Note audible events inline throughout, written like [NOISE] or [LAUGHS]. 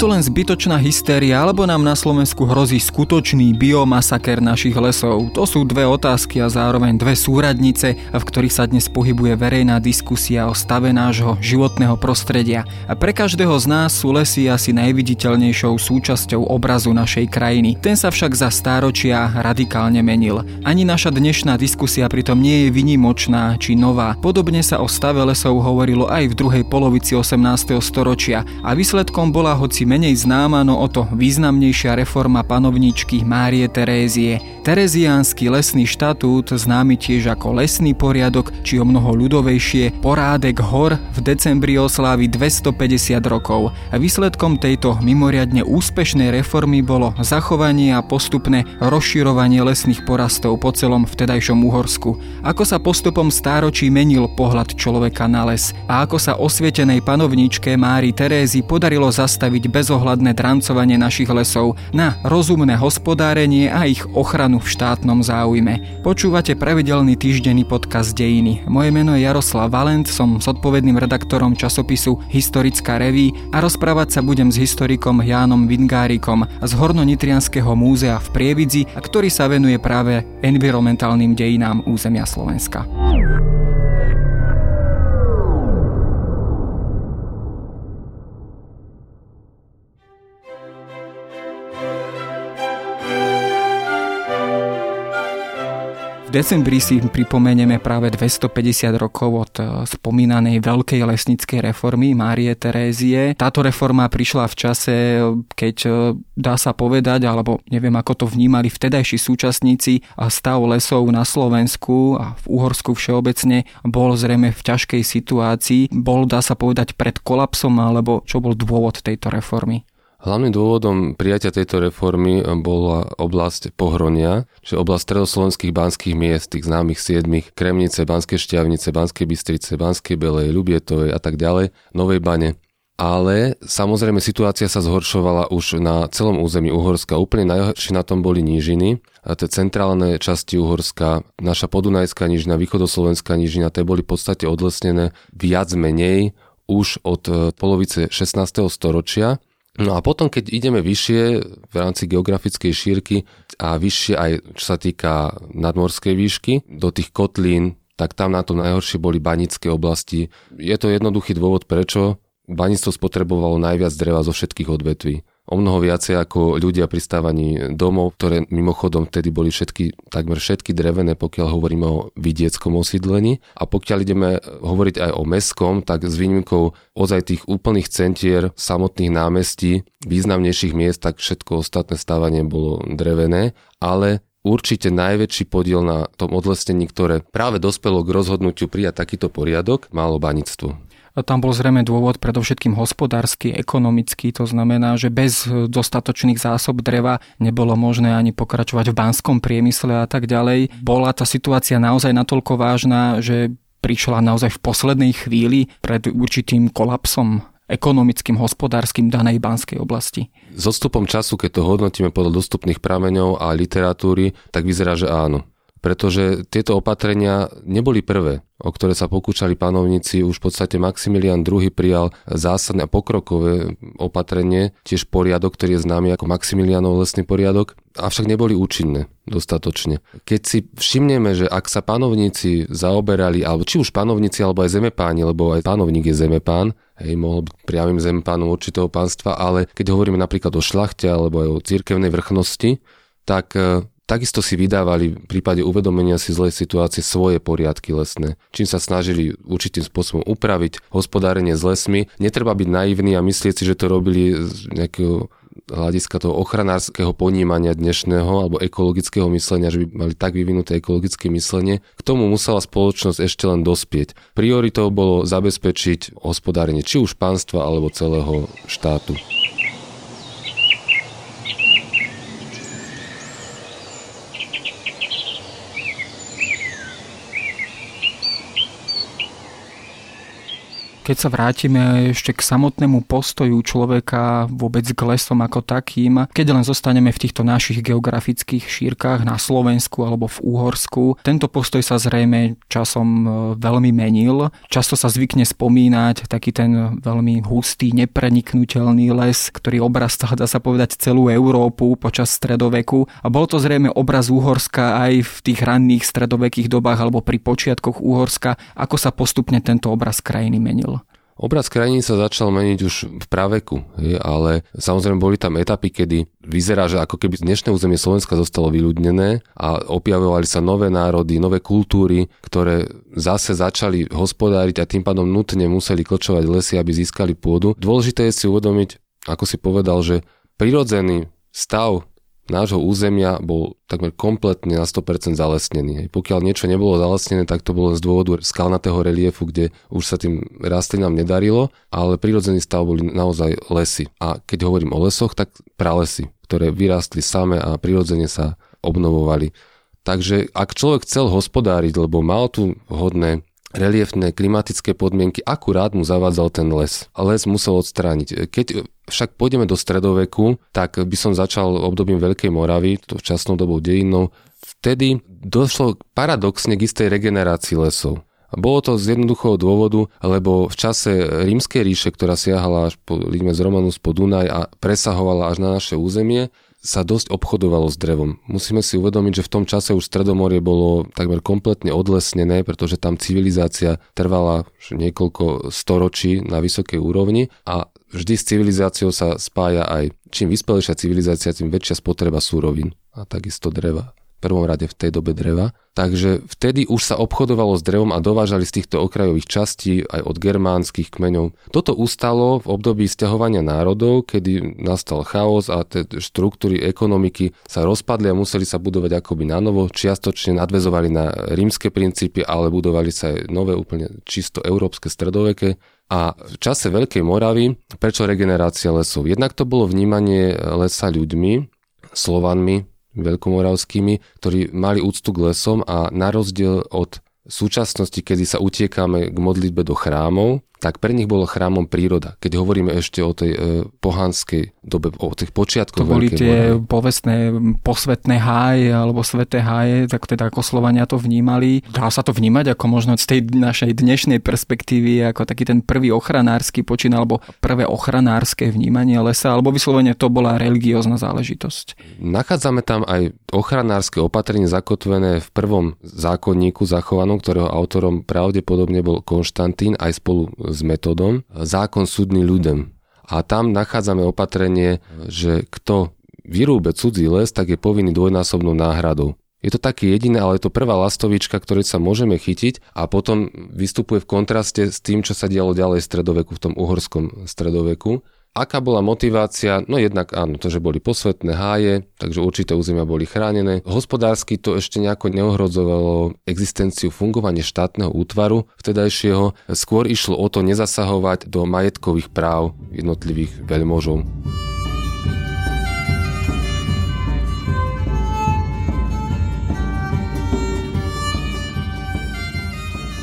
to len zbytočná hystéria, alebo nám na Slovensku hrozí skutočný biomasaker našich lesov? To sú dve otázky a zároveň dve súradnice, v ktorých sa dnes pohybuje verejná diskusia o stave nášho životného prostredia. A pre každého z nás sú lesy asi najviditeľnejšou súčasťou obrazu našej krajiny. Ten sa však za stáročia radikálne menil. Ani naša dnešná diskusia pritom nie je vynimočná či nová. Podobne sa o stave lesov hovorilo aj v druhej polovici 18. storočia a výsledkom bola hoci menej známa, no o to významnejšia reforma panovničky Márie Terézie. Tereziánsky lesný štatút, známy tiež ako lesný poriadok, či o mnoho ľudovejšie, porádek hor v decembri oslávi 250 rokov. Výsledkom tejto mimoriadne úspešnej reformy bolo zachovanie a postupné rozširovanie lesných porastov po celom vtedajšom Uhorsku. Ako sa postupom stáročí menil pohľad človeka na les a ako sa osvietenej panovničke Mári Terézy podarilo zastaviť bezohľadné drancovanie našich lesov na rozumné hospodárenie a ich ochranu v štátnom záujme. Počúvate pravidelný týždenný podcast Dejiny. Moje meno je Jaroslav Valent, som zodpovedným redaktorom časopisu Historická reví a rozprávať sa budem s historikom Jánom Vingárikom z Horno-Nitrianského múzea v Prievidzi, ktorý sa venuje práve environmentálnym dejinám územia Slovenska. V decembri si pripomenieme práve 250 rokov od e, spomínanej veľkej lesnickej reformy Márie Terézie. Táto reforma prišla v čase, keď e, dá sa povedať, alebo neviem ako to vnímali vtedajší súčasníci, stav lesov na Slovensku a v Uhorsku všeobecne bol zrejme v ťažkej situácii. Bol, dá sa povedať, pred kolapsom, alebo čo bol dôvod tejto reformy? Hlavným dôvodom prijatia tejto reformy bola oblasť Pohronia, čiže oblasť stredoslovenských banských miest, tých známych siedmých, Kremnice, Banské šťavnice, Banské Bystrice, Banskej Belej, Ľubietovej a tak ďalej, Novej Bane. Ale samozrejme situácia sa zhoršovala už na celom území Uhorska. Úplne najhoršie na tom boli nížiny. A tie centrálne časti Uhorska, naša podunajská nížina, východoslovenská nížina, tie boli v podstate odlesnené viac menej už od polovice 16. storočia No a potom, keď ideme vyššie v rámci geografickej šírky a vyššie aj čo sa týka nadmorskej výšky, do tých kotlín, tak tam na to najhoršie boli banické oblasti. Je to jednoduchý dôvod, prečo banictvo spotrebovalo najviac dreva zo všetkých odvetví o mnoho viacej ako ľudia pri stávaní domov, ktoré mimochodom vtedy boli všetky, takmer všetky drevené, pokiaľ hovoríme o vidieckom osídlení. A pokiaľ ideme hovoriť aj o meskom, tak s výnimkou ozaj tých úplných centier, samotných námestí, významnejších miest, tak všetko ostatné stávanie bolo drevené, ale určite najväčší podiel na tom odlesnení, ktoré práve dospelo k rozhodnutiu prijať takýto poriadok, malo banictvo. Tam bol zrejme dôvod predovšetkým hospodársky, ekonomický, to znamená, že bez dostatočných zásob dreva nebolo možné ani pokračovať v banskom priemysle a tak ďalej. Bola tá situácia naozaj natoľko vážna, že prišla naozaj v poslednej chvíli pred určitým kolapsom ekonomickým, hospodárskym danej banskej oblasti. S odstupom času, keď to hodnotíme podľa dostupných prameňov a literatúry, tak vyzerá, že áno pretože tieto opatrenia neboli prvé, o ktoré sa pokúšali panovníci. Už v podstate Maximilian II prijal zásadné pokrokové opatrenie, tiež poriadok, ktorý je známy ako Maximilianov lesný poriadok, avšak neboli účinné dostatočne. Keď si všimneme, že ak sa panovníci zaoberali, alebo či už panovníci, alebo aj zemepáni, lebo aj panovník je zemepán, hej, mohol byť priamým zemepánom určitého pánstva, ale keď hovoríme napríklad o šlachte alebo aj o cirkevnej vrchnosti, tak Takisto si vydávali v prípade uvedomenia si zlej situácie svoje poriadky lesné, čím sa snažili určitým spôsobom upraviť hospodárenie s lesmi. Netreba byť naivný a myslieť si, že to robili z nejakého hľadiska toho ochranárskeho ponímania dnešného alebo ekologického myslenia, že by mali tak vyvinuté ekologické myslenie. K tomu musela spoločnosť ešte len dospieť. Prioritou bolo zabezpečiť hospodárenie či už pánstva alebo celého štátu. Keď sa vrátime ešte k samotnému postoju človeka vôbec k lesom ako takým, keď len zostaneme v týchto našich geografických šírkach na Slovensku alebo v Úhorsku, tento postoj sa zrejme časom e, veľmi menil. Často sa zvykne spomínať taký ten veľmi hustý, nepreniknutelný les, ktorý obrastal, [LAUGHS] dá sa povedať, celú Európu počas stredoveku. A bol to zrejme obraz Úhorska aj v tých ranných stredovekých dobách alebo pri počiatkoch Úhorska, ako sa postupne tento obraz krajiny menil. Obraz krajiny sa začal meniť už v praveku, ale samozrejme boli tam etapy, kedy vyzerá, že ako keby dnešné územie Slovenska zostalo vyľudnené a objavovali sa nové národy, nové kultúry, ktoré zase začali hospodáriť a tým pádom nutne museli klčovať lesy, aby získali pôdu. Dôležité je si uvedomiť, ako si povedal, že prirodzený stav nášho územia bol takmer kompletne na 100% zalesnený. Pokiaľ niečo nebolo zalesnené, tak to bolo z dôvodu skalnatého reliefu, kde už sa tým rastlinám nedarilo, ale prírodzený stav boli naozaj lesy. A keď hovorím o lesoch, tak pralesy, ktoré vyrástli same a prirodzene sa obnovovali. Takže ak človek chcel hospodáriť, lebo mal tu vhodné reliefné klimatické podmienky, akurát mu zavádzal ten les. Les musel odstrániť. Keď však pôjdeme do stredoveku, tak by som začal obdobím Veľkej Moravy, to včasnou dobou dejinou. Vtedy došlo paradoxne k istej regenerácii lesov. Bolo to z jednoduchého dôvodu, lebo v čase rímskej ríše, ktorá siahala až po z Romanus po Dunaj a presahovala až na naše územie, sa dosť obchodovalo s drevom. Musíme si uvedomiť, že v tom čase už Stredomorie bolo takmer kompletne odlesnené, pretože tam civilizácia trvala niekoľko storočí na vysokej úrovni a vždy s civilizáciou sa spája aj čím vyspelejšia civilizácia, tým väčšia spotreba súrovín a takisto dreva prvom rade v tej dobe dreva. Takže vtedy už sa obchodovalo s drevom a dovážali z týchto okrajových častí aj od germánskych kmeňov. Toto ustalo v období stiahovania národov, kedy nastal chaos a tie štruktúry ekonomiky sa rozpadli a museli sa budovať akoby na novo. Čiastočne nadvezovali na rímske princípy, ale budovali sa aj nové úplne čisto európske stredoveké. A v čase Veľkej Moravy, prečo regenerácia lesov? Jednak to bolo vnímanie lesa ľuďmi, Slovanmi, veľkomoravskými, ktorí mali úctu k lesom a na rozdiel od súčasnosti, kedy sa utiekame k modlitbe do chrámov, tak pre nich bolo chrámom príroda. Keď hovoríme ešte o tej e, pohanskej dobe, o tých počiatkoch. To boli tie moravy. povestné posvetné háje alebo sveté háje, tak teda ako Slovania to vnímali. Dá sa to vnímať ako možno z tej našej dnešnej perspektívy ako taký ten prvý ochranársky počin alebo prvé ochranárske vnímanie lesa, alebo vyslovene to bola religiózna záležitosť. Nachádzame tam aj ochranárske opatrenie zakotvené v prvom zákonníku zachovanom, ktorého autorom pravdepodobne bol Konštantín aj spolu s metodom zákon súdny ľudem. A tam nachádzame opatrenie, že kto vyrúbe cudzí les, tak je povinný dvojnásobnou náhradou. Je to také jediné, ale je to prvá lastovička, ktorej sa môžeme chytiť a potom vystupuje v kontraste s tým, čo sa dialo ďalej v stredoveku, v tom uhorskom stredoveku. Aká bola motivácia? No jednak áno, to, že boli posvetné háje, takže určité územia boli chránené. Hospodársky to ešte nejako neohrozovalo existenciu fungovanie štátneho útvaru vtedajšieho. Skôr išlo o to nezasahovať do majetkových práv jednotlivých veľmožov.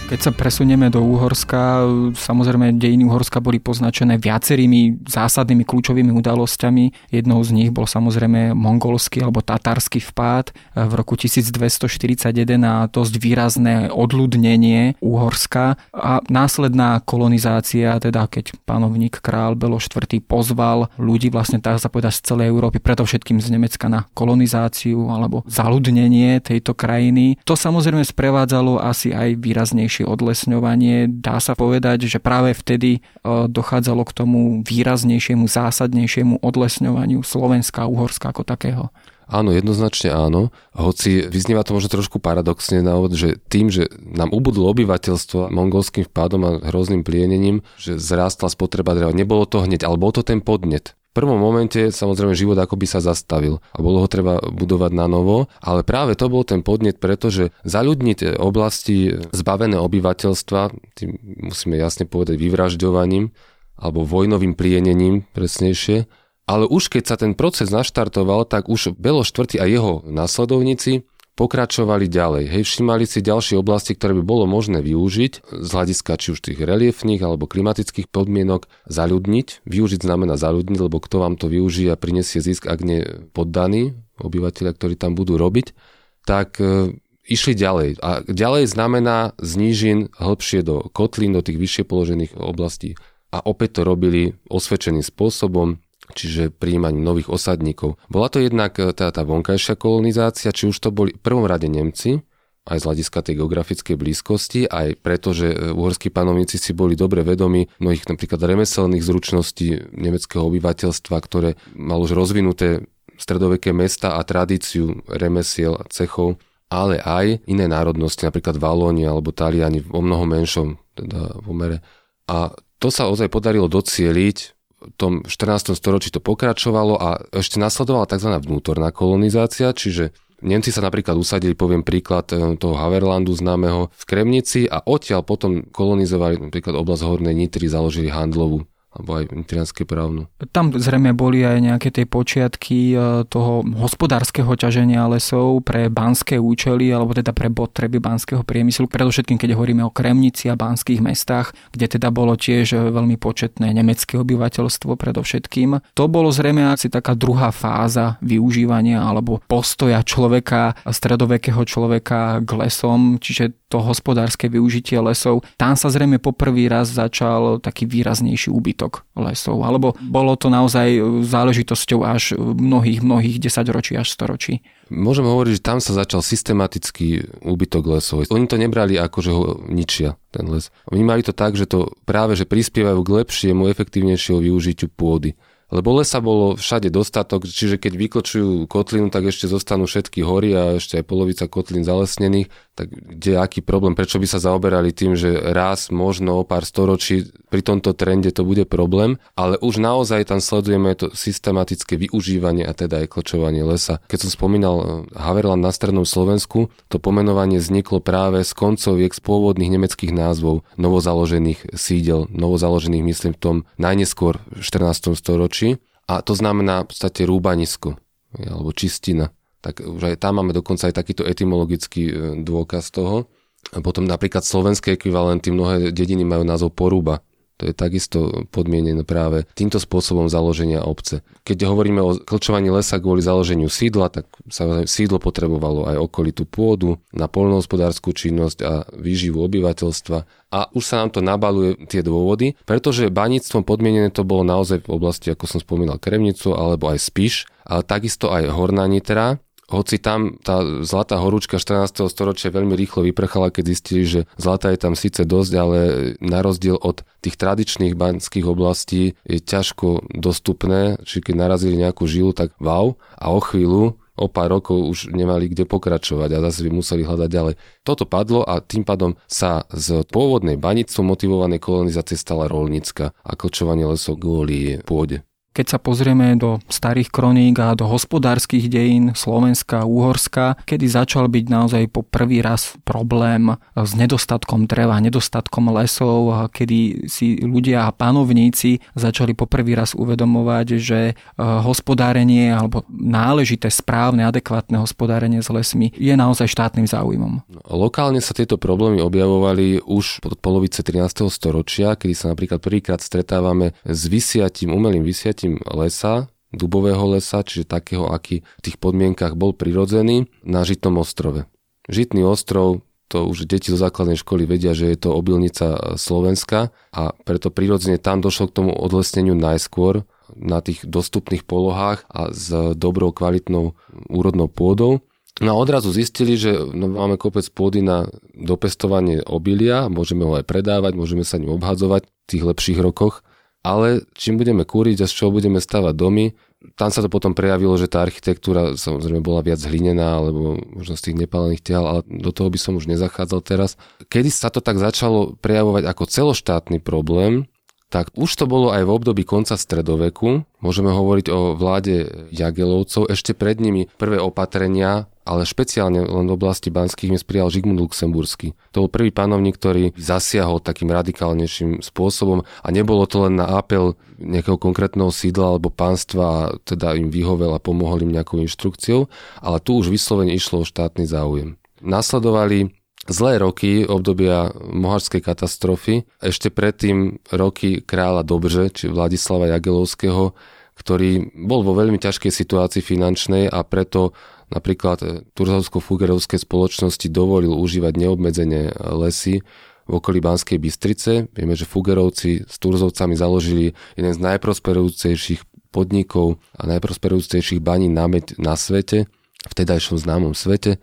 Keď sa presunieme do Úhorska, samozrejme dejiny Úhorska boli poznačené viacerými zásadnými kľúčovými udalosťami. Jednou z nich bol samozrejme mongolský alebo tatársky vpád v roku 1241 a dosť výrazné odľudnenie Úhorska a následná kolonizácia, teda keď panovník král Belo IV pozval ľudí vlastne tak sa povedať z celej Európy, predovšetkým z Nemecka na kolonizáciu alebo zaludnenie tejto krajiny. To samozrejme sprevádzalo asi aj výraznejšie ďalšie odlesňovanie. Dá sa povedať, že práve vtedy e, dochádzalo k tomu výraznejšiemu, zásadnejšiemu odlesňovaniu Slovenska a Uhorska ako takého. Áno, jednoznačne áno. Hoci vyznieva to možno trošku paradoxne na úvod, že tým, že nám ubudlo obyvateľstvo mongolským vpádom a hrozným plienením, že zrástla spotreba dreva, nebolo to hneď, ale bol to ten podnet prvom momente samozrejme život akoby sa zastavil. A bolo ho treba budovať na novo, ale práve to bol ten podnet, pretože zaľudniť oblasti zbavené obyvateľstva, tým musíme jasne povedať vyvražďovaním alebo vojnovým prienením presnejšie, ale už keď sa ten proces naštartoval, tak už Belo IV a jeho následovníci pokračovali ďalej. Hej, všimali si ďalšie oblasti, ktoré by bolo možné využiť z hľadiska či už tých reliefných alebo klimatických podmienok, zaľudniť. Využiť znamená zaľudniť, lebo kto vám to využije a prinesie zisk, ak nie poddaní obyvateľia, ktorí tam budú robiť, tak e, išli ďalej. A ďalej znamená znížin hĺbšie do kotlín, do tých vyššie položených oblastí. A opäť to robili osvedčeným spôsobom, čiže príjmaním nových osadníkov. Bola to jednak e, tá, tá vonkajšia kolonizácia, či už to boli v prvom rade Nemci, aj z hľadiska tej geografickej blízkosti, aj preto, že e, uhorskí panovníci si boli dobre vedomi mnohých napríklad remeselných zručností nemeckého obyvateľstva, ktoré malo už rozvinuté stredoveké mesta a tradíciu remesiel a cechov, ale aj iné národnosti, napríklad Valóni alebo Taliani o mnoho menšom teda pomere. A to sa ozaj podarilo docieliť tom 14. storočí to pokračovalo a ešte nasledovala tzv. vnútorná kolonizácia, čiže Nemci sa napríklad usadili, poviem príklad eh, toho Haverlandu známeho v Kremnici a odtiaľ potom kolonizovali napríklad oblasť Hornej Nitry, založili handlovú alebo aj nitrianské právnu. Tam zrejme boli aj nejaké tie počiatky e, toho hospodárskeho ťaženia lesov pre banské účely, alebo teda pre potreby banského priemyslu, predovšetkým keď hovoríme o Kremnici a banských mestách, kde teda bolo tiež veľmi početné nemecké obyvateľstvo predovšetkým. To bolo zrejme asi taká druhá fáza využívania alebo postoja človeka, stredovekého človeka k lesom, čiže to hospodárske využitie lesov. Tam sa zrejme poprvý raz začal taký výraznejší úbytok lesov, alebo bolo to naozaj záležitosťou až mnohých, mnohých desaťročí až storočí. Môžem hovoriť, že tam sa začal systematický úbytok lesov. Oni to nebrali ako, že ho ničia, ten les. Oni mali to tak, že to práve že prispievajú k lepšiemu, efektívnejšiemu využitiu pôdy. Lebo lesa bolo všade dostatok, čiže keď vyklčujú kotlinu, tak ešte zostanú všetky hory a ešte aj polovica kotlín zalesnených, tak kde aký problém, prečo by sa zaoberali tým, že raz, možno o pár storočí pri tomto trende to bude problém, ale už naozaj tam sledujeme to systematické využívanie a teda aj klčovanie lesa. Keď som spomínal eh, Haverland na strednom Slovensku, to pomenovanie vzniklo práve z koncoviek z pôvodných nemeckých názvov novozaložených sídel, novozaložených myslím v tom najneskôr v 14. storočí a to znamená v podstate rúbanisko alebo čistina. Tak už aj tam máme dokonca aj takýto etymologický e, dôkaz toho. A potom napríklad slovenské ekvivalenty, mnohé dediny majú názov porúba. To je takisto podmienené práve týmto spôsobom založenia obce. Keď hovoríme o klčovaní lesa kvôli založeniu sídla, tak sa sídlo potrebovalo aj okolitú pôdu na polnohospodárskú činnosť a výživu obyvateľstva. A už sa nám to nabaluje tie dôvody, pretože baníctvom podmienené to bolo naozaj v oblasti, ako som spomínal, Kremnicu alebo aj Spiš, ale takisto aj Horná Nitra, hoci tam tá zlatá horúčka 14. storočia veľmi rýchlo vyprchala, keď zistili, že zlata je tam síce dosť, ale na rozdiel od tých tradičných banských oblastí je ťažko dostupné, či keď narazili nejakú žilu, tak wow, a o chvíľu o pár rokov už nemali kde pokračovať a zase by museli hľadať ďalej. Toto padlo a tým pádom sa z pôvodnej banicou motivovanej kolonizácie stala rolnícka a kočovanie lesov kvôli pôde. Keď sa pozrieme do starých kroník a do hospodárskych dejín Slovenska, Úhorska, kedy začal byť naozaj po prvý raz problém s nedostatkom dreva, nedostatkom lesov, kedy si ľudia a panovníci začali po prvý raz uvedomovať, že e, hospodárenie alebo náležité, správne, adekvátne hospodárenie s lesmi je naozaj štátnym záujmom. Lokálne sa tieto problémy objavovali už od polovice 13. storočia, kedy sa napríklad prvýkrát stretávame s vysiatím, umelým vysiatím využitím lesa, dubového lesa, čiže takého, aký v tých podmienkach bol prirodzený, na Žitnom ostrove. Žitný ostrov, to už deti zo základnej školy vedia, že je to obilnica Slovenska a preto prirodzene tam došlo k tomu odlesneniu najskôr na tých dostupných polohách a s dobrou kvalitnou úrodnou pôdou. No a odrazu zistili, že no, máme kopec pôdy na dopestovanie obilia, môžeme ho aj predávať, môžeme sa ním obhadzovať v tých lepších rokoch ale čím budeme kúriť a z čoho budeme stavať domy, tam sa to potom prejavilo, že tá architektúra samozrejme bola viac hlinená, alebo možno z tých nepálených tial, ale do toho by som už nezachádzal teraz. Kedy sa to tak začalo prejavovať ako celoštátny problém, tak už to bolo aj v období konca stredoveku. Môžeme hovoriť o vláde Jagelovcov. Ešte pred nimi prvé opatrenia ale špeciálne len v oblasti banských miest prijal Žigmund Luxemburský. To bol prvý panovník, ktorý zasiahol takým radikálnejším spôsobom a nebolo to len na apel nejakého konkrétneho sídla alebo pánstva teda im vyhovel a pomohol im nejakou inštrukciou, ale tu už vyslovene išlo o štátny záujem. Nasledovali zlé roky obdobia moharskej katastrofy, ešte predtým roky kráľa Dobrže, či Vladislava Jagelovského, ktorý bol vo veľmi ťažkej situácii finančnej a preto napríklad e, Turzovsko-Fugerovské spoločnosti dovolil užívať neobmedzenie lesy v okolí Banskej Bystrice. Vieme, že Fugerovci s Turzovcami založili jeden z najprosperujúcejších podnikov a najprosperujúcejších baní na, na svete, v tedajšom známom svete.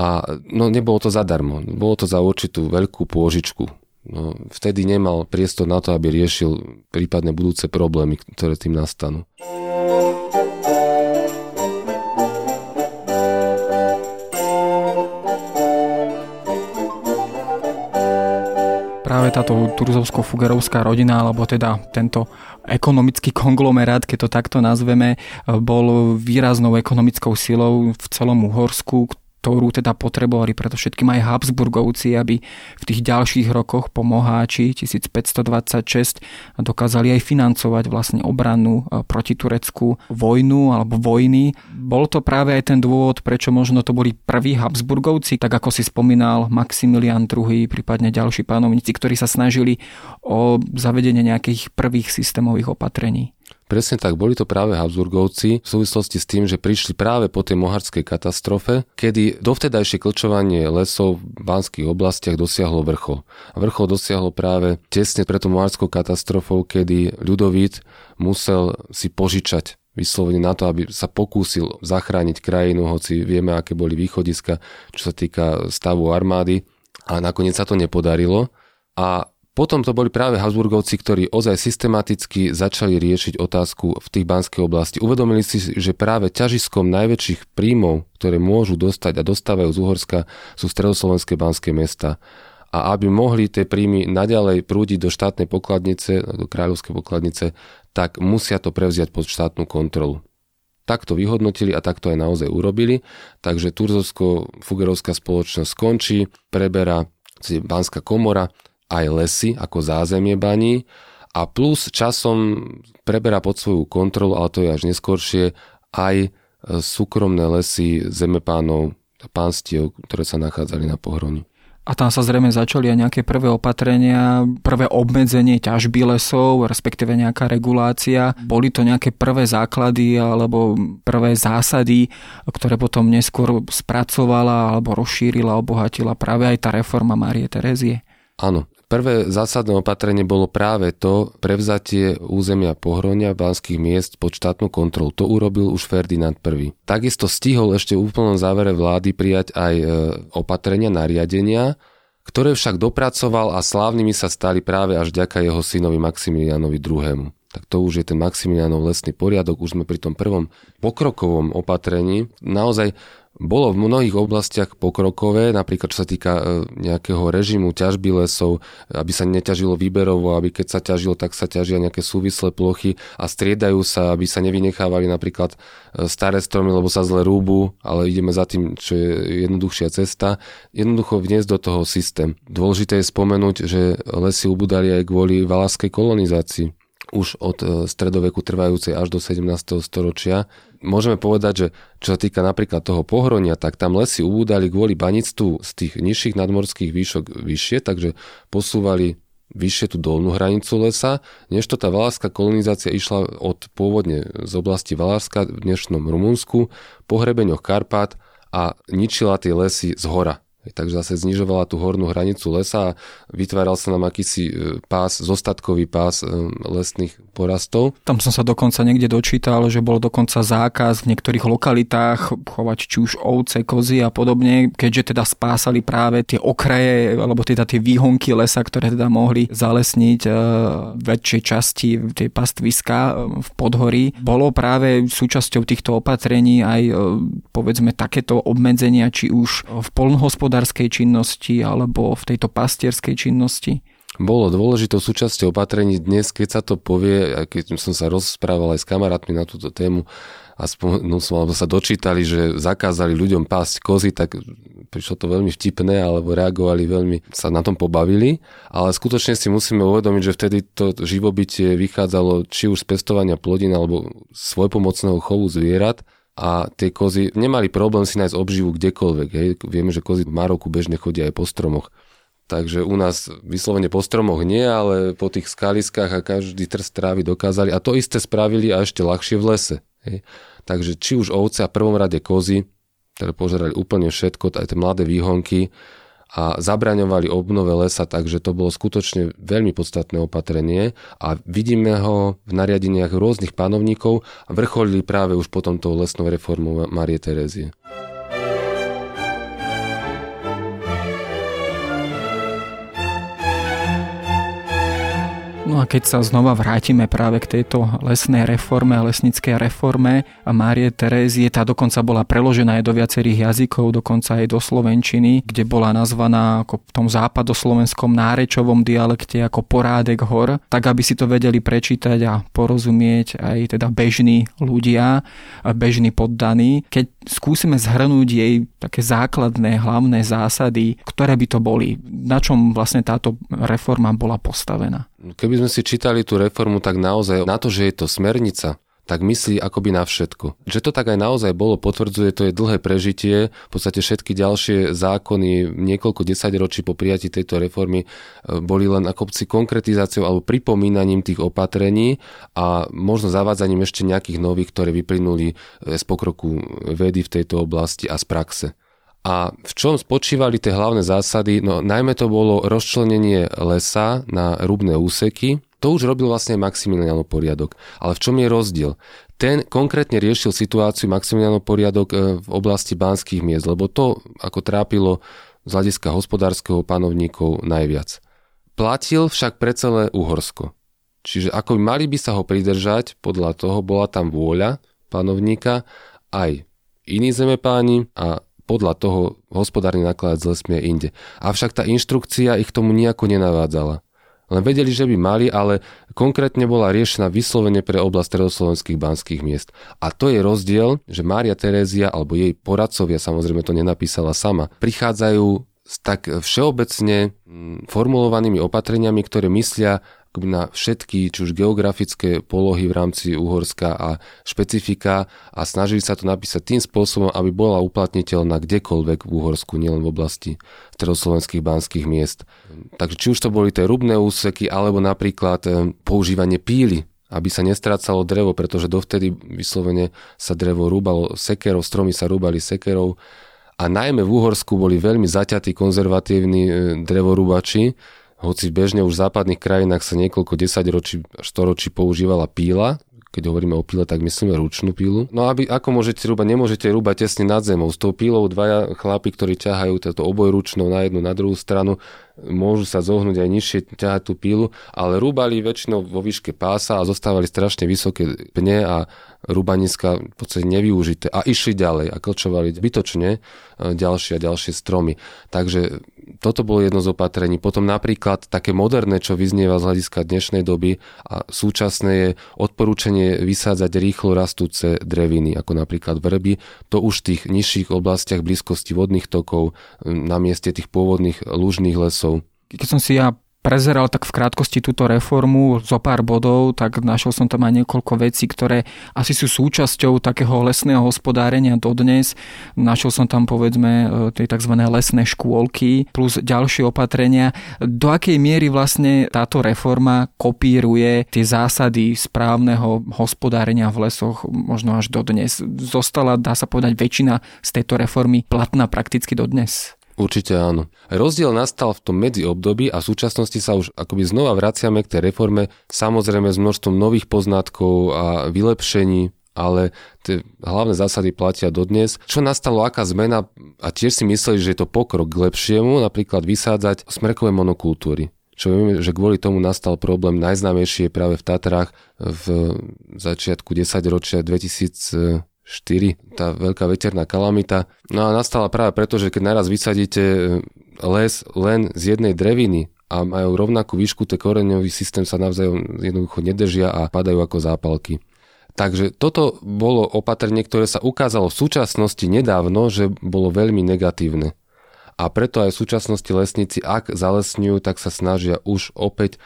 A no, nebolo to zadarmo, bolo to za určitú veľkú pôžičku. No, vtedy nemal priestor na to, aby riešil prípadne budúce problémy, ktoré tým nastanú. Práve táto Turzovsko-Fugerovská rodina, alebo teda tento ekonomický konglomerát, keď to takto nazveme, bol výraznou ekonomickou silou v celom Uhorsku, ktorú teda potrebovali všetkým aj Habsburgovci, aby v tých ďalších rokoch po Moháči 1526 dokázali aj financovať vlastne obranu e, proti Turecku vojnu alebo vojny. Bol to práve aj ten dôvod, prečo možno to boli prví Habsburgovci, tak ako si spomínal Maximilian II, prípadne ďalší pánovníci, ktorí sa snažili o zavedenie nejakých prvých systémových opatrení. Presne tak, boli to práve Habsburgovci v súvislosti s tým, že prišli práve po tej moharskej katastrofe, kedy dovtedajšie klčovanie lesov v banských oblastiach dosiahlo vrchol. A vrchol dosiahlo práve tesne pred tou moharskou katastrofou, kedy ľudovít musel si požičať vyslovene na to, aby sa pokúsil zachrániť krajinu, hoci vieme, aké boli východiska, čo sa týka stavu armády. A nakoniec sa to nepodarilo. A potom to boli práve Habsburgovci, ktorí ozaj systematicky začali riešiť otázku v tých banskej oblasti. Uvedomili si, že práve ťažiskom najväčších príjmov, ktoré môžu dostať a dostávajú z Uhorska, sú stredoslovenské banské mesta. A aby mohli tie príjmy naďalej prúdiť do štátnej pokladnice, do kráľovskej pokladnice, tak musia to prevziať pod štátnu kontrolu. Takto vyhodnotili a takto aj naozaj urobili. Takže Turzovsko-Fugerovská spoločnosť skončí, preberá Banská komora aj lesy ako zázemie baní a plus časom preberá pod svoju kontrolu, ale to je až neskôršie, aj e, súkromné lesy zemepánov, pánstiev, ktoré sa nachádzali na pohroni. A tam sa zrejme začali aj nejaké prvé opatrenia, prvé obmedzenie ťažby lesov, respektíve nejaká regulácia. Boli to nejaké prvé základy alebo prvé zásady, ktoré potom neskôr spracovala alebo rozšírila, obohatila práve aj tá reforma Marie Terezie. Áno, Prvé zásadné opatrenie bolo práve to prevzatie územia pohronia banských miest pod štátnu kontrolu. To urobil už Ferdinand I. Takisto stihol ešte v úplnom závere vlády prijať aj e, opatrenia, nariadenia, ktoré však dopracoval a slávnymi sa stali práve až ďaka jeho synovi Maximilianovi II. Tak to už je ten Maximilianov lesný poriadok, už sme pri tom prvom pokrokovom opatrení. Naozaj bolo v mnohých oblastiach pokrokové, napríklad čo sa týka e, nejakého režimu ťažby lesov, aby sa neťažilo výberovo, aby keď sa ťažilo, tak sa ťažia nejaké súvislé plochy a striedajú sa, aby sa nevynechávali napríklad e, staré stromy, lebo sa zle rúbu, ale ideme za tým, čo je jednoduchšia cesta. Jednoducho vniesť do toho systém. Dôležité je spomenúť, že lesy ubudali aj kvôli valaskej kolonizácii už od e, stredoveku trvajúcej až do 17. storočia. Môžeme povedať, že čo sa týka napríklad toho pohronia, tak tam lesy ubúdali kvôli banictvu z tých nižších nadmorských výšok vyššie, takže posúvali vyššie tú dolnú hranicu lesa, než to tá valárska kolonizácia išla od pôvodne z oblasti Valárska v dnešnom Rumunsku po hrebeňoch Karpát a ničila tie lesy z hora. Takže zase znižovala tú hornú hranicu lesa a vytváral sa nám akýsi e, pás, zostatkový pás e, lesných porastov. Tam som sa dokonca niekde dočítal, že bol dokonca zákaz v niektorých lokalitách chovať či už ovce, kozy a podobne, keďže teda spásali práve tie okraje alebo teda tie výhonky lesa, ktoré teda mohli zalesniť e, väčšej časti tej pastviska v podhorí. Bolo práve súčasťou týchto opatrení aj povedzme takéto obmedzenia, či už v polnohospodárstve hospodárskej činnosti alebo v tejto pastierskej činnosti? Bolo dôležitou súčasťou opatrení dnes, keď sa to povie, keď som sa rozprával aj s kamarátmi na túto tému, aspoň no, alebo sa dočítali, že zakázali ľuďom pásť kozy, tak prišlo to veľmi vtipné, alebo reagovali veľmi, sa na tom pobavili, ale skutočne si musíme uvedomiť, že vtedy to živobytie vychádzalo či už z pestovania plodín alebo svojpomocného chovu zvierat a tie kozy nemali problém si nájsť obživu kdekoľvek. Hej. Vieme, že kozy v Maroku bežne chodia aj po stromoch. Takže u nás vyslovene po stromoch nie, ale po tých skaliskách a každý trst trávy dokázali. A to isté spravili a ešte ľahšie v lese. Hej. Takže či už ovce a prvom rade kozy, ktoré požerali úplne všetko, aj tie mladé výhonky a zabraňovali obnove lesa, takže to bolo skutočne veľmi podstatné opatrenie a vidíme ho v nariadeniach rôznych panovníkov a vrcholili práve už potom tou lesnou reformou Marie Terezie. No a keď sa znova vrátime práve k tejto lesnej reforme lesnickej reforme a Márie Terézie, tá dokonca bola preložená aj do viacerých jazykov, dokonca aj do slovenčiny, kde bola nazvaná ako v tom západoslovenskom nárečovom dialekte ako porádek hor, tak aby si to vedeli prečítať a porozumieť aj teda bežní ľudia, bežní poddaní. Keď skúsime zhrnúť jej také základné hlavné zásady, ktoré by to boli, na čom vlastne táto reforma bola postavená. Keby sme si čítali tú reformu, tak naozaj na to, že je to smernica, tak myslí akoby na všetko. Že to tak aj naozaj bolo, potvrdzuje to je dlhé prežitie, v podstate všetky ďalšie zákony niekoľko desaťročí po prijatí tejto reformy e, boli len ako si konkretizáciou alebo pripomínaním tých opatrení a možno zavádzaním ešte nejakých nových, ktoré vyplynuli e, z pokroku vedy v tejto oblasti a z praxe. A v čom spočívali tie hlavné zásady? No najmä to bolo rozčlenenie lesa na rubné úseky. To už robil vlastne Maximiliano poriadok. Ale v čom je rozdiel? Ten konkrétne riešil situáciu Maximiliano poriadok e, v oblasti banských miest, lebo to ako trápilo z hľadiska hospodárskeho panovníkov najviac. Platil však pre celé Uhorsko. Čiže ako mali by sa ho pridržať, podľa toho bola tam vôľa panovníka aj iní zemepáni a podľa toho hospodárne nakladať s lesmi inde. Avšak tá inštrukcia ich tomu nejako nenavádzala. Len vedeli, že by mali, ale konkrétne bola riešená vyslovene pre oblasť stredoslovenských banských miest. A to je rozdiel, že Mária Terézia alebo jej poradcovia, samozrejme to nenapísala sama, prichádzajú s tak všeobecne mm, formulovanými opatreniami, ktoré myslia na všetky, či už geografické polohy v rámci Uhorska a špecifika a snažili sa to napísať tým spôsobom, aby bola uplatniteľná kdekoľvek v Uhorsku, nielen v oblasti stredoslovenských banských miest. Takže či už to boli tie rubné úseky, alebo napríklad eh, používanie píly, aby sa nestrácalo drevo, pretože dovtedy vyslovene sa drevo rúbalo sekerov, stromy sa rúbali sekerov a najmä v Uhorsku boli veľmi zaťatí konzervatívni eh, drevorúbači, hoci bežne už v západných krajinách sa niekoľko desaťročí, storočí používala píla, keď hovoríme o píle, tak myslíme ručnú pílu. No aby, ako môžete rúbať, nemôžete rúbať tesne nad zemou. S tou pílou dvaja chlapi, ktorí ťahajú toto obojručnou na jednu, na druhú stranu, môžu sa zohnúť aj nižšie, ťahať tú pílu, ale rúbali väčšinou vo výške pása a zostávali strašne vysoké pne a rúbaniska v podstate nevyužité a išli ďalej a klčovali zbytočne e, ďalšie a ďalšie stromy. Takže toto bolo jedno z opatrení. Potom napríklad také moderné, čo vyznieva z hľadiska dnešnej doby a súčasné je odporúčanie vysádzať rýchlo rastúce dreviny, ako napríklad vrby. To už v tých nižších oblastiach blízkosti vodných tokov, na mieste tých pôvodných lužných lesov. Keď som si ja prezeral tak v krátkosti túto reformu zo pár bodov, tak našiel som tam aj niekoľko vecí, ktoré asi sú súčasťou takého lesného hospodárenia dodnes. Našiel som tam povedzme e, tej tzv. lesné škôlky plus ďalšie opatrenia. Do akej miery vlastne táto reforma kopíruje tie zásady správneho hospodárenia v lesoch možno až dodnes? Zostala, dá sa povedať, väčšina z tejto reformy platná prakticky dodnes? Určite áno. Rozdiel nastal v tom medziobdobí a v súčasnosti sa už akoby znova vraciame k tej reforme, samozrejme s množstvom nových poznatkov a vylepšení, ale tie hlavné zásady platia dodnes. Čo nastalo, aká zmena, a tiež si mysleli, že je to pokrok k lepšiemu, napríklad vysádzať smrekové monokultúry čo vieme, že kvôli tomu nastal problém najznámejšie práve v Tatrách v začiatku 10 ročia 2000 4, tá veľká veterná kalamita. No a nastala práve preto, že keď naraz vysadíte e, les len z jednej dreviny a majú rovnakú výšku, ten koreňový systém sa navzájom jednoducho nedržia a padajú ako zápalky. Takže toto bolo opatrenie, ktoré sa ukázalo v súčasnosti nedávno, že bolo veľmi negatívne. A preto aj v súčasnosti lesníci, ak zalesňujú, tak sa snažia už opäť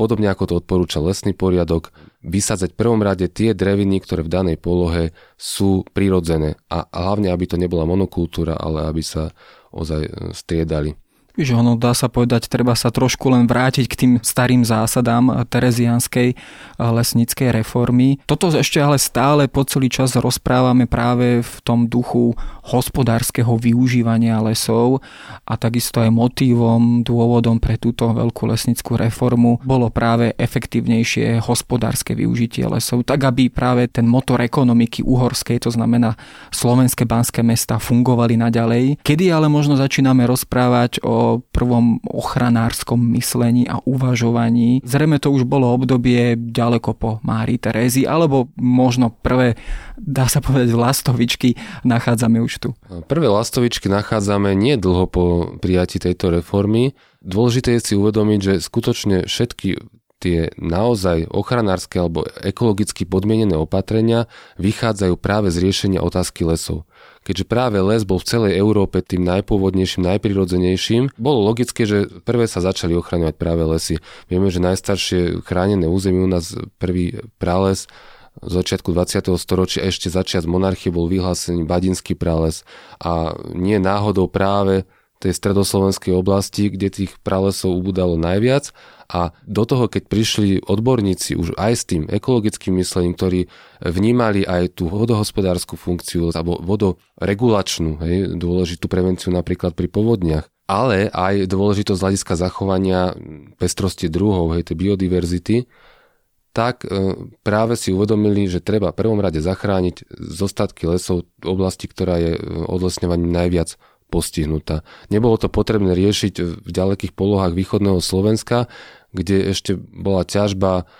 podobne ako to odporúča lesný poriadok, vysadzať prvom rade tie dreviny, ktoré v danej polohe sú prirodzené. A hlavne, aby to nebola monokultúra, ale aby sa ozaj striedali že ono dá sa povedať, treba sa trošku len vrátiť k tým starým zásadám terezianskej lesníckej reformy. Toto ešte ale stále po celý čas rozprávame práve v tom duchu hospodárskeho využívania lesov a takisto aj motívom, dôvodom pre túto veľkú lesnickú reformu bolo práve efektívnejšie hospodárske využitie lesov, tak aby práve ten motor ekonomiky uhorskej, to znamená slovenské banské mesta, fungovali naďalej. Kedy ale možno začíname rozprávať o prvom ochranárskom myslení a uvažovaní. Zrejme to už bolo obdobie ďaleko po Mári Terézi, alebo možno prvé, dá sa povedať, lastovičky nachádzame už tu. Prvé lastovičky nachádzame nie dlho po prijati tejto reformy. Dôležité je si uvedomiť, že skutočne všetky tie naozaj ochranárske alebo ekologicky podmienené opatrenia vychádzajú práve z riešenia otázky lesov keďže práve les bol v celej Európe tým najpôvodnejším, najprirodzenejším, bolo logické, že prvé sa začali ochraňovať práve lesy. Vieme, že najstaršie chránené územie u nás, prvý prales, z začiatku 20. storočia ešte začiat monarchie bol vyhlásený Badinský prales a nie náhodou práve tej stredoslovenskej oblasti, kde tých pralesov ubudalo najviac. A do toho, keď prišli odborníci už aj s tým ekologickým myslením, ktorí vnímali aj tú vodohospodárskú funkciu alebo vodoregulačnú, hej, dôležitú prevenciu napríklad pri povodniach, ale aj dôležitosť hľadiska zachovania pestrosti druhov, hej, tej biodiverzity, tak e, práve si uvedomili, že treba v prvom rade zachrániť zostatky lesov oblasti, ktorá je e, odlesňovaním najviac postihnutá. Nebolo to potrebné riešiť v ďalekých polohách východného Slovenska, kde ešte bola ťažba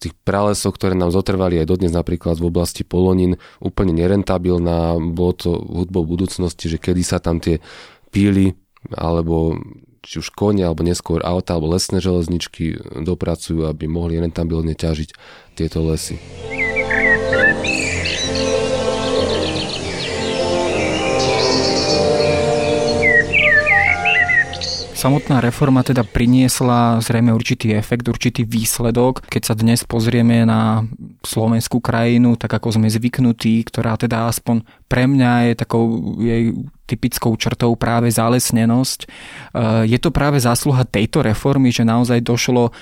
tých pralesov, ktoré nám zotrvali aj dodnes napríklad v oblasti Polonín, úplne nerentabilná. Bolo to hudbou budúcnosti, že kedy sa tam tie píly alebo či už kone, alebo neskôr auta, alebo lesné železničky dopracujú, aby mohli rentabilne ťažiť tieto lesy. Samotná reforma teda priniesla zrejme určitý efekt, určitý výsledok. Keď sa dnes pozrieme na slovenskú krajinu, tak ako sme zvyknutí, ktorá teda aspoň pre mňa je takou jej typickou črtou práve zalesnenosť. E, je to práve zásluha tejto reformy, že naozaj došlo e,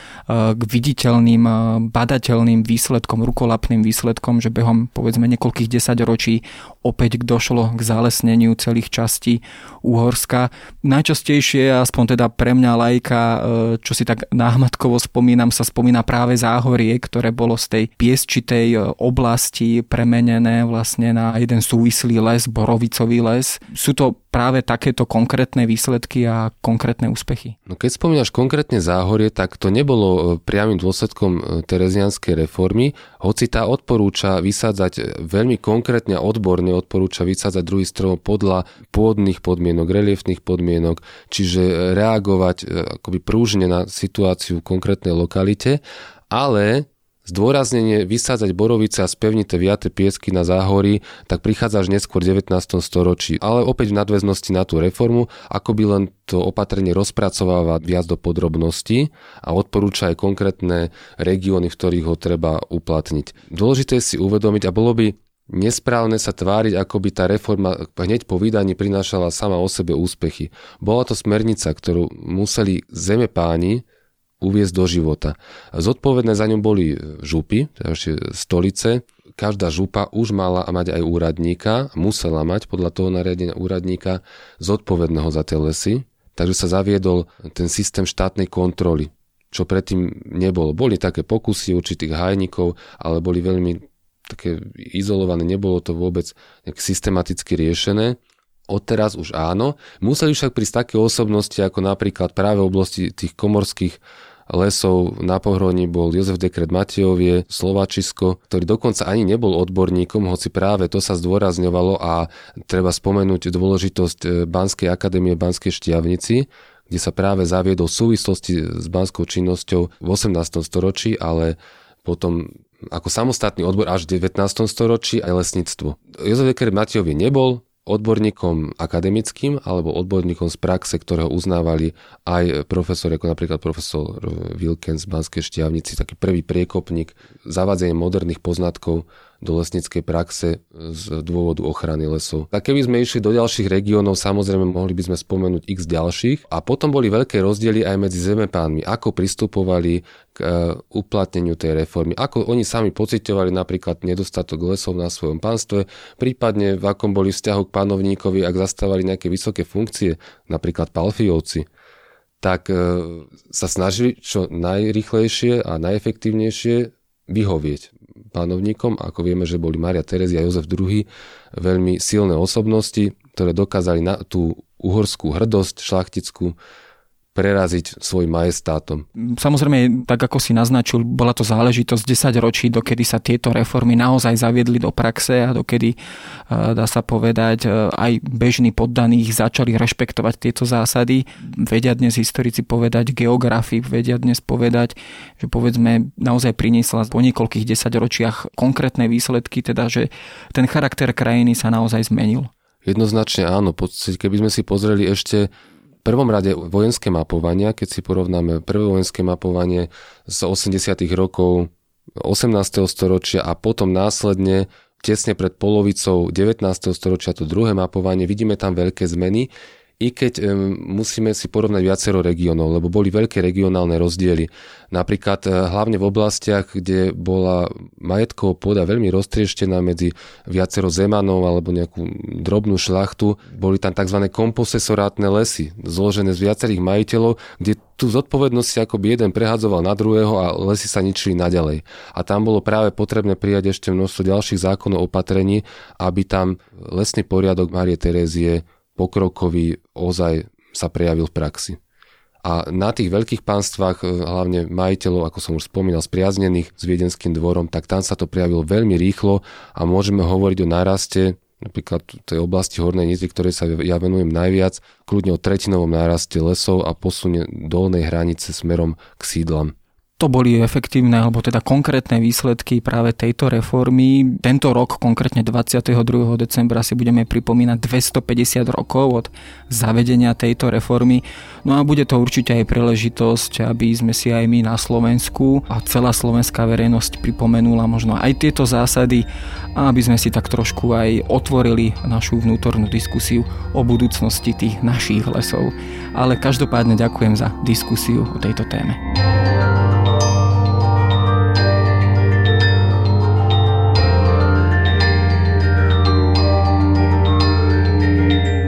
k viditeľným, e, badateľným výsledkom, rukolapným výsledkom, že behom povedzme niekoľkých desaťročí opäť došlo k zalesneniu celých častí Úhorska. Najčastejšie, aspoň teda pre mňa lajka, čo si tak náhmatkovo spomínam, sa spomína práve záhorie, ktoré bolo z tej piesčitej oblasti premenené vlastne na jeden súvislý les, borovicový les. Sú to práve takéto konkrétne výsledky a konkrétne úspechy? No keď spomínaš konkrétne záhorie, tak to nebolo e, priamým dôsledkom e, terezianskej reformy, hoci tá odporúča vysádzať e, veľmi konkrétne a odborne odporúča vysádzať druhý strom podľa pôdnych podmienok, reliefných podmienok, čiže reagovať akoby prúžne na situáciu v konkrétnej lokalite, ale Zdôraznenie vysádzať borovice a spevnité viaté piesky na záhorí tak prichádza až neskôr v 19. storočí, ale opäť v nadväznosti na tú reformu, ako by len to opatrenie rozpracováva viac do podrobností a odporúča aj konkrétne regióny, v ktorých ho treba uplatniť. Dôležité je si uvedomiť a bolo by nesprávne sa tváriť, ako by tá reforma hneď po vydaní prinášala sama o sebe úspechy. Bola to smernica, ktorú museli zemepáni uviezť do života. Zodpovedné za ňu boli župy, teda stolice. Každá župa už mala mať aj úradníka, musela mať podľa toho nariadenia úradníka zodpovedného za tie lesy, takže sa zaviedol ten systém štátnej kontroly, čo predtým nebolo. Boli také pokusy určitých hajníkov, ale boli veľmi také izolované, nebolo to vôbec systematicky riešené. Odteraz už áno. Museli však prísť také osobnosti, ako napríklad práve v oblasti tých komorských lesov na pohroni bol Jozef Dekret Matejovie, Slovačisko, ktorý dokonca ani nebol odborníkom, hoci práve to sa zdôrazňovalo a treba spomenúť dôležitosť e, Banskej akadémie Banskej Štiavnici, kde sa práve zaviedol v súvislosti s banskou činnosťou v 18. storočí, ale potom ako samostatný odbor až v 19. storočí aj lesníctvo. Jozef Eker Matejov nebol odborníkom akademickým alebo odborníkom z praxe, ktorého uznávali aj profesor, ako napríklad profesor Wilkens z Banskej šťavnici, taký prvý priekopník zavádzanie moderných poznatkov do lesníckej praxe z dôvodu ochrany lesov. Tak keby sme išli do ďalších regiónov, samozrejme mohli by sme spomenúť x ďalších. A potom boli veľké rozdiely aj medzi zemepánmi, ako pristupovali k e, uplatneniu tej reformy, ako oni sami pocitovali napríklad nedostatok lesov na svojom pánstve, prípadne v akom boli vzťahu k panovníkovi, ak zastávali nejaké vysoké funkcie, napríklad palfiovci tak e, sa snažili čo najrychlejšie a najefektívnejšie vyhovieť pánovníkom. Ako vieme, že boli Maria Terezia a Jozef II veľmi silné osobnosti, ktoré dokázali na tú uhorskú hrdosť šlachtickú preraziť svojim majestátom. Samozrejme, tak ako si naznačil, bola to záležitosť 10 ročí, dokedy sa tieto reformy naozaj zaviedli do praxe a dokedy, e, dá sa povedať, e, aj bežní poddaní začali rešpektovať tieto zásady. Vedia dnes historici povedať, geografi vedia dnes povedať, že povedzme naozaj priniesla po niekoľkých desaťročiach konkrétne výsledky, teda že ten charakter krajiny sa naozaj zmenil. Jednoznačne áno, keby sme si pozreli ešte prvom rade vojenské mapovania, keď si porovnáme prvé vojenské mapovanie z 80. rokov 18. storočia a potom následne tesne pred polovicou 19. storočia to druhé mapovanie, vidíme tam veľké zmeny i keď musíme si porovnať viacero regiónov, lebo boli veľké regionálne rozdiely. Napríklad uh, hlavne v oblastiach, kde bola majetková pôda veľmi roztrieštená medzi viacero zemanov alebo nejakú drobnú šlachtu, boli tam tzv. komposesorátne lesy, zložené z viacerých majiteľov, kde tú zodpovednosť si akoby jeden prehadzoval na druhého a lesy sa ničili naďalej. A tam bolo práve potrebné prijať ešte množstvo ďalších zákonov opatrení, aby tam lesný poriadok Marie Terézie pokrokový ozaj sa prejavil v praxi. A na tých veľkých pánstvách, e, hlavne majiteľov, ako som už spomínal, spriaznených s viedenským dvorom, tak tam sa to prejavilo veľmi rýchlo a môžeme hovoriť o náraste napríklad v tej oblasti Hornej Nitry, ktorej sa ja venujem najviac, kľudne o tretinovom náraste lesov a posunie dolnej hranice smerom k sídlam to boli efektívne alebo teda konkrétne výsledky práve tejto reformy. Tento rok, konkrétne 22. decembra si budeme pripomínať 250 rokov od zavedenia tejto reformy. No a bude to určite aj príležitosť, aby sme si aj my na Slovensku a celá slovenská verejnosť pripomenula možno aj tieto zásady a aby sme si tak trošku aj otvorili našu vnútornú diskusiu o budúcnosti tých našich lesov. Ale každopádne ďakujem za diskusiu o tejto téme.